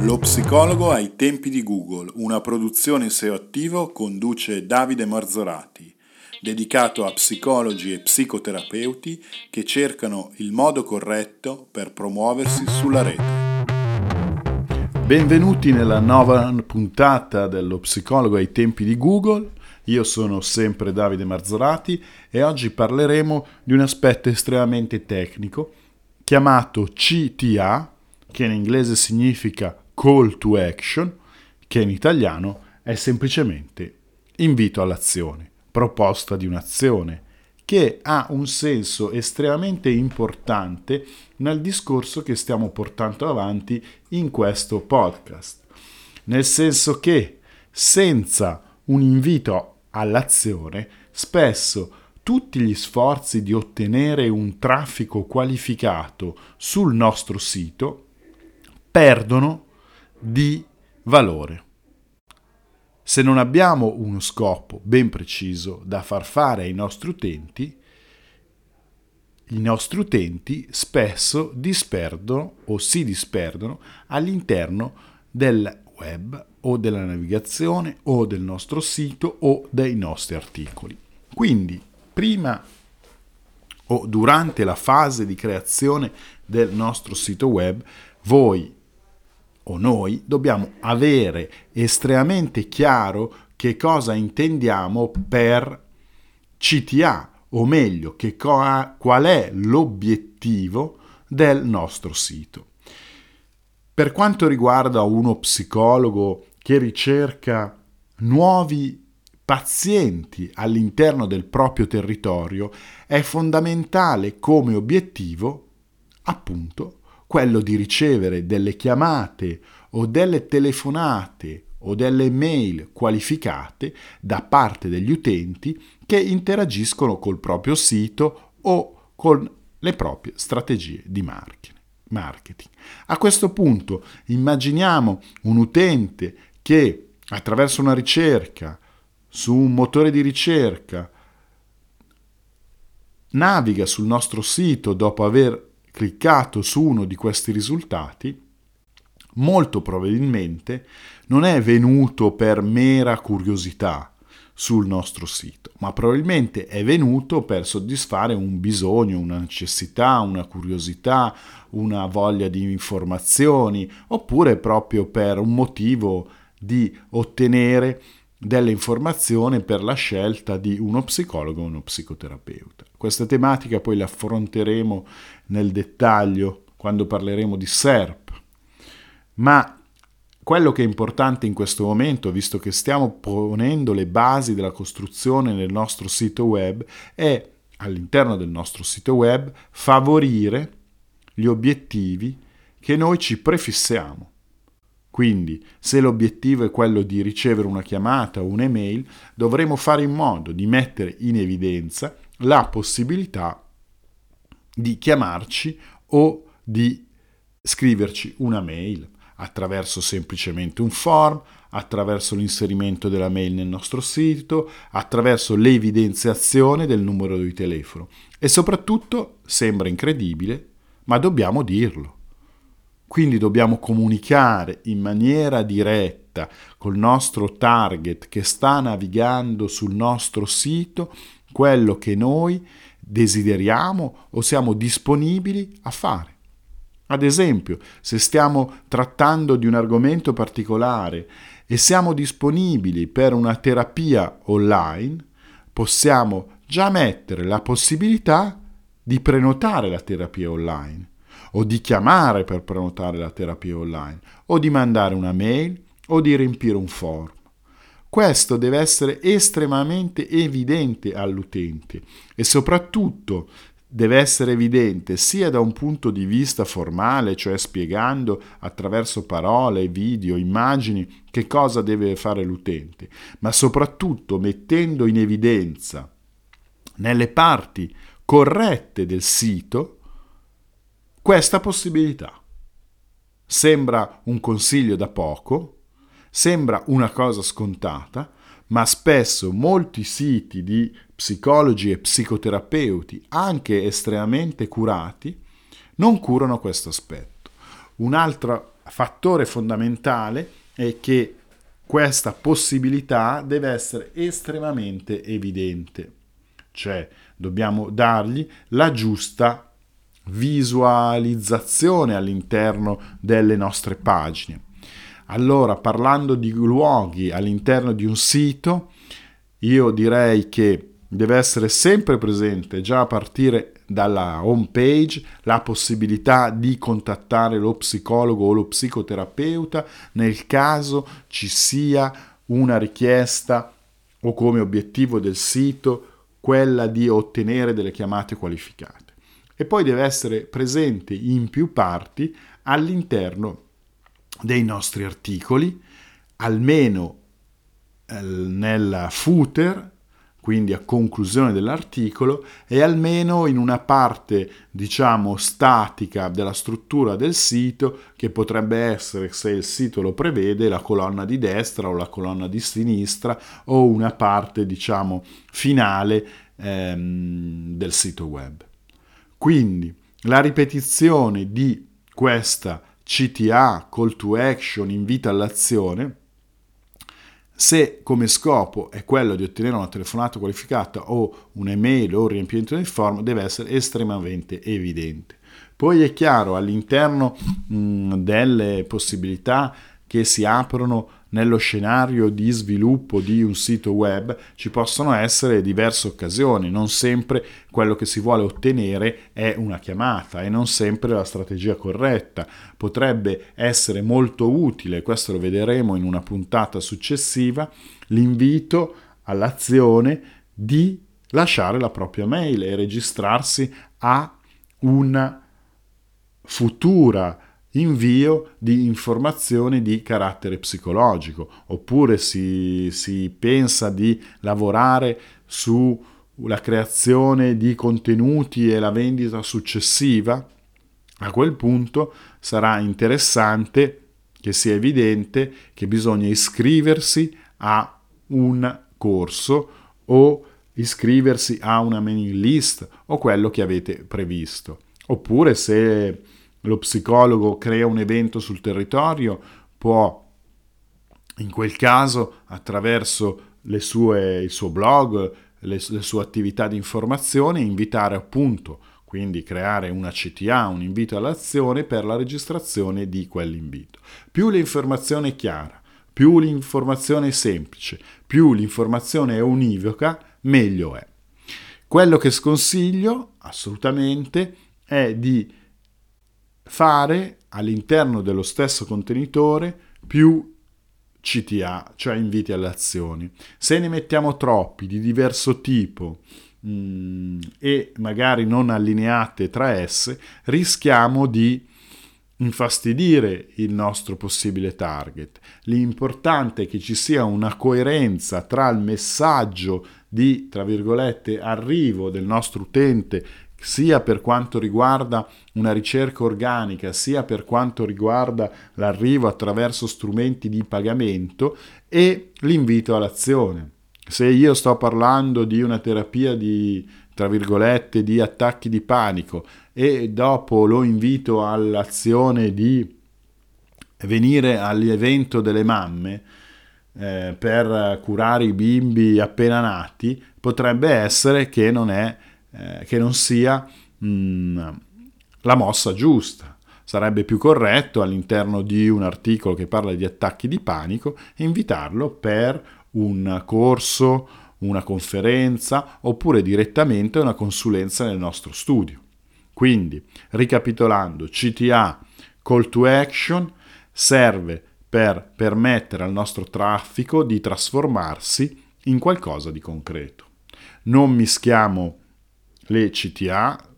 Lo psicologo ai tempi di Google, una produzione SEO attivo conduce Davide Marzorati, dedicato a psicologi e psicoterapeuti che cercano il modo corretto per promuoversi sulla rete. Benvenuti nella nuova puntata dello psicologo ai tempi di Google. Io sono sempre Davide Marzorati e oggi parleremo di un aspetto estremamente tecnico chiamato CTA, che in inglese significa call to action, che in italiano è semplicemente invito all'azione, proposta di un'azione, che ha un senso estremamente importante nel discorso che stiamo portando avanti in questo podcast. Nel senso che senza un invito all'azione, spesso tutti gli sforzi di ottenere un traffico qualificato sul nostro sito perdono di valore. Se non abbiamo uno scopo ben preciso da far fare ai nostri utenti, i nostri utenti spesso disperdono o si disperdono all'interno del web o della navigazione o del nostro sito o dei nostri articoli. Quindi, prima o durante la fase di creazione del nostro sito web, voi o noi dobbiamo avere estremamente chiaro che cosa intendiamo per CTA, o meglio, che co- qual è l'obiettivo del nostro sito. Per quanto riguarda uno psicologo che ricerca nuovi pazienti all'interno del proprio territorio, è fondamentale come obiettivo appunto quello di ricevere delle chiamate o delle telefonate o delle mail qualificate da parte degli utenti che interagiscono col proprio sito o con le proprie strategie di marketing. A questo punto immaginiamo un utente che attraverso una ricerca su un motore di ricerca naviga sul nostro sito dopo aver cliccato su uno di questi risultati, molto probabilmente non è venuto per mera curiosità sul nostro sito, ma probabilmente è venuto per soddisfare un bisogno, una necessità, una curiosità, una voglia di informazioni, oppure proprio per un motivo di ottenere delle informazioni per la scelta di uno psicologo o uno psicoterapeuta. Questa tematica poi la affronteremo nel dettaglio quando parleremo di SERP, ma quello che è importante in questo momento, visto che stiamo ponendo le basi della costruzione nel nostro sito web, è all'interno del nostro sito web favorire gli obiettivi che noi ci prefissiamo. Quindi, se l'obiettivo è quello di ricevere una chiamata o un'email, dovremo fare in modo di mettere in evidenza la possibilità di chiamarci o di scriverci una mail attraverso semplicemente un form, attraverso l'inserimento della mail nel nostro sito, attraverso l'evidenziazione del numero di telefono. E soprattutto, sembra incredibile, ma dobbiamo dirlo. Quindi dobbiamo comunicare in maniera diretta col nostro target che sta navigando sul nostro sito quello che noi desideriamo o siamo disponibili a fare. Ad esempio, se stiamo trattando di un argomento particolare e siamo disponibili per una terapia online, possiamo già mettere la possibilità di prenotare la terapia online o di chiamare per prenotare la terapia online, o di mandare una mail o di riempire un form. Questo deve essere estremamente evidente all'utente e soprattutto deve essere evidente sia da un punto di vista formale, cioè spiegando attraverso parole, video, immagini che cosa deve fare l'utente, ma soprattutto mettendo in evidenza nelle parti corrette del sito questa possibilità. Sembra un consiglio da poco, sembra una cosa scontata, ma spesso molti siti di psicologi e psicoterapeuti, anche estremamente curati, non curano questo aspetto. Un'altra fattore fondamentale è che questa possibilità deve essere estremamente evidente, cioè dobbiamo dargli la giusta visualizzazione all'interno delle nostre pagine. Allora, parlando di luoghi all'interno di un sito, io direi che deve essere sempre presente, già a partire dalla home page, la possibilità di contattare lo psicologo o lo psicoterapeuta nel caso ci sia una richiesta o come obiettivo del sito quella di ottenere delle chiamate qualificate. E poi deve essere presente in più parti all'interno dei nostri articoli, almeno eh, nel footer, quindi a conclusione dell'articolo, e almeno in una parte, diciamo, statica della struttura del sito, che potrebbe essere, se il sito lo prevede, la colonna di destra o la colonna di sinistra, o una parte, diciamo, finale ehm, del sito web. Quindi la ripetizione di questa CTA, call to action, invito all'azione, se come scopo è quello di ottenere una telefonata qualificata o un'email o un riempimento del form, deve essere estremamente evidente. Poi è chiaro, all'interno mh, delle possibilità che si aprono nello scenario di sviluppo di un sito web ci possono essere diverse occasioni, non sempre quello che si vuole ottenere è una chiamata e non sempre la strategia corretta. Potrebbe essere molto utile, questo lo vedremo in una puntata successiva, l'invito all'azione di lasciare la propria mail e registrarsi a una futura invio di informazioni di carattere psicologico, oppure si, si pensa di lavorare sulla creazione di contenuti e la vendita successiva, a quel punto sarà interessante che sia evidente che bisogna iscriversi a un corso o iscriversi a una mailing list o quello che avete previsto. Oppure se lo psicologo crea un evento sul territorio, può in quel caso attraverso sue, il suo blog, le, le sue attività di informazione, invitare appunto, quindi creare una CTA, un invito all'azione per la registrazione di quell'invito. Più l'informazione è chiara, più l'informazione è semplice, più l'informazione è univoca, meglio è. Quello che sconsiglio assolutamente è di fare all'interno dello stesso contenitore più CTA, cioè inviti alle azioni. Se ne mettiamo troppi di diverso tipo mh, mm, e magari non allineate tra esse, rischiamo di infastidire il nostro possibile target. L'importante è che ci sia una coerenza tra il messaggio di, tra virgolette, arrivo del nostro utente sia per quanto riguarda una ricerca organica, sia per quanto riguarda l'arrivo attraverso strumenti di pagamento e l'invito all'azione. Se io sto parlando di una terapia di, tra virgolette, di attacchi di panico e dopo lo invito all'azione di venire all'evento delle mamme, eh, per curare i bimbi appena nati, potrebbe essere che non è eh, che non sia mh, mm, la mossa giusta. Sarebbe più corretto all'interno di un articolo che parla di attacchi di panico invitarlo per un corso, una conferenza oppure direttamente una consulenza nel nostro studio. Quindi, ricapitolando, CTA Call to Action serve per permettere al nostro traffico di trasformarsi in qualcosa di concreto. Non mischiamo le CTA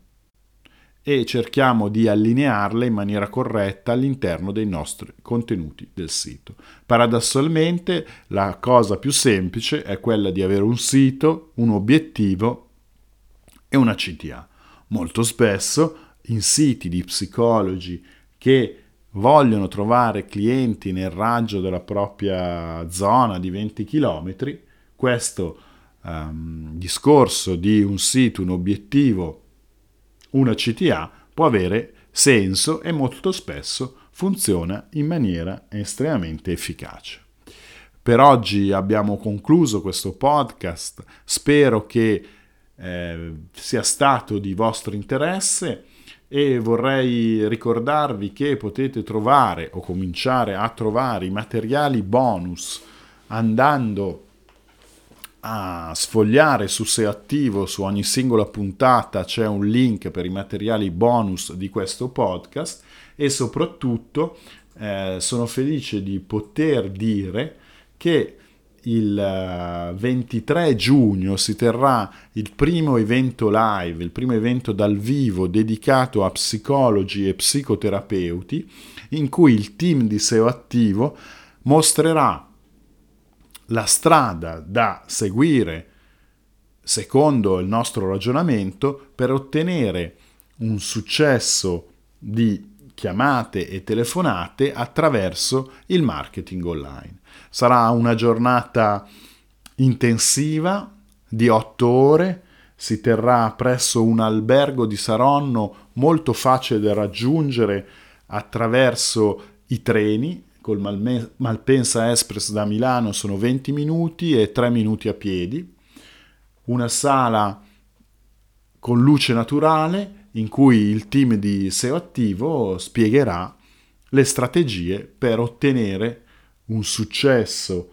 e cerchiamo di allinearle in maniera corretta all'interno dei nostri contenuti del sito. Paradossalmente la cosa più semplice è quella di avere un sito, un obiettivo e una CTA. Molto spesso in siti di psicologi che vogliono trovare clienti nel raggio della propria zona di 20 km, questo um, discorso di un sito, un obiettivo, una CTA può avere senso e molto spesso funziona in maniera estremamente efficace. Per oggi abbiamo concluso questo podcast, spero che eh, sia stato di vostro interesse e vorrei ricordarvi che potete trovare o cominciare a trovare i materiali bonus andando a sfogliare su SEO attivo su ogni singola puntata c'è un link per i materiali bonus di questo podcast e soprattutto eh, sono felice di poter dire che il 23 eh, giugno si terrà il primo evento live, il primo evento dal vivo dedicato a psicologi e psicoterapeuti, in cui il team di SEO attivo mostrerà la strada da seguire secondo il nostro ragionamento per ottenere un successo di chiamate e telefonate attraverso il marketing online. Sarà una giornata intensiva di otto ore, si terrà presso un albergo di Saronno molto facile da raggiungere attraverso i treni, col Malme- Malpensa Express da Milano sono 20 minuti e 3 minuti a piedi, una sala con luce naturale in cui il team di SEO attivo spiegherà le strategie per ottenere un successo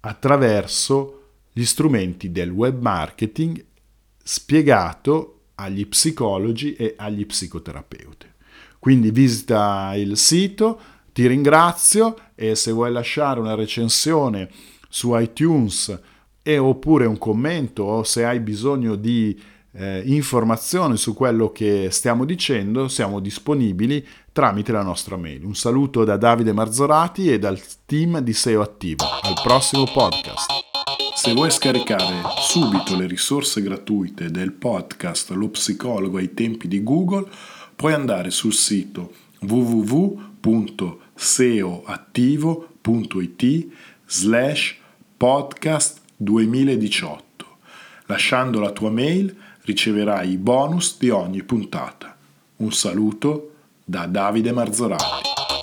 attraverso gli strumenti del web marketing spiegato agli psicologi e agli psicoterapeuti. Quindi visita il sito, ti ringrazio e se vuoi lasciare una recensione su iTunes e oppure un commento o se hai bisogno di eh, informazioni su quello che stiamo dicendo, siamo disponibili tramite la nostra mail. Un saluto da Davide Marzorati e dal team di SEO Attivo. Al prossimo podcast. Se vuoi scaricare subito le risorse gratuite del podcast Lo psicologo ai tempi di Google, puoi andare sul sito www.seoattivo.it slash podcast 2018. Lasciando la tua mail riceverai i bonus di ogni puntata. Un saluto da Davide Marzorati.